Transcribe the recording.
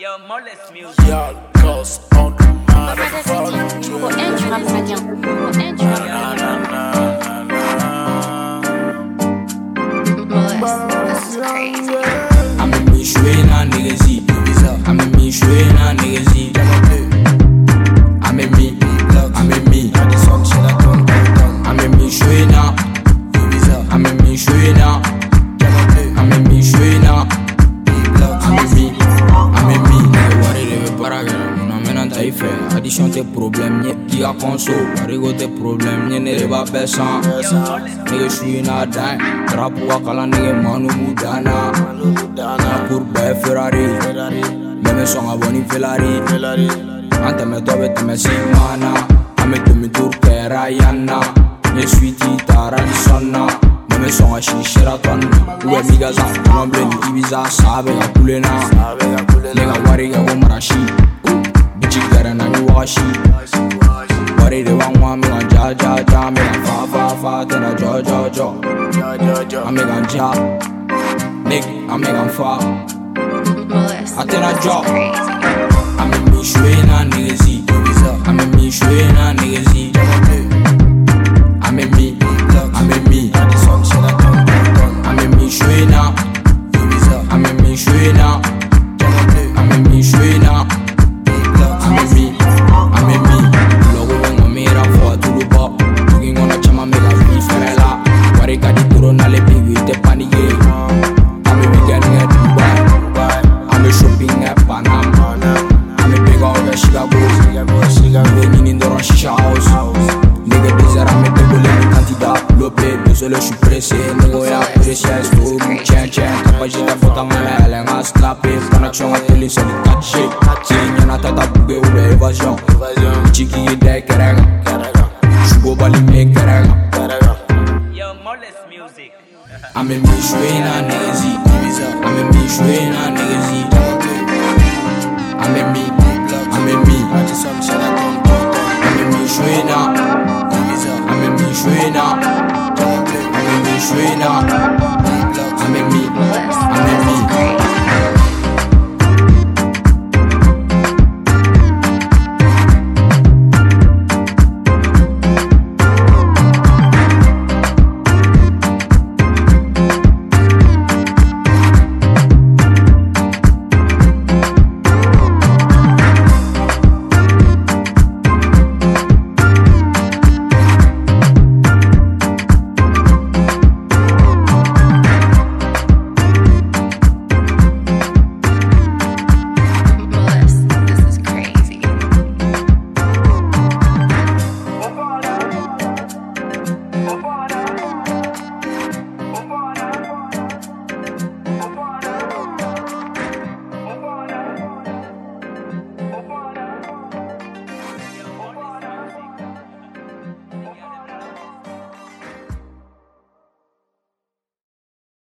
Yo, Molest Music. Yo, cause on the du bɛna fɛ addition tɛ problème ye k'i ka conso warigo tɛ problème ye ne de b'a bɛɛ san nigga suis n'a dan drapeau ka kalan nigga manu b'u dan na na bɛɛ ferrari. Bɛɛ bɛ sɔn ka bɔ ni felari an tɛmɛtɔ bɛ tɛmɛ simana an bɛ demi tour kɛra yan na ne suiti taara ni sɔnna ne bɛ sɔn ka si sheraton ubɛ mi ka zan kɔnɔ bilen ni ibiza sa bɛ ka kule na ne ka wari kɛ ko marasi gɛrɛ na wari de b'an kɔ an bɛ ka ja ja ja bɛ ka fa fa fa tɛna jɔ jɔ jɔ an bɛ ka ja ne an bɛ ka fa Molest. a tɛna This jɔ is crazy. I'm in me shwe na Lopé désolé je suis pressé Nigga y'a précieux story tiens tiens Tapage tɛ fɔ ta mɛlɛ elle nga slappé Connexion ka teli c'est du 4G Tiɲɛ ɲɛna tata bugue ou bɛ évasion. Jigi ye dɛ kɛrɛ kan Sugo bali me kɛrɛ kan Yo, Molest Music. I'm in me shwe na niggas eat I'm in me shwe na niggas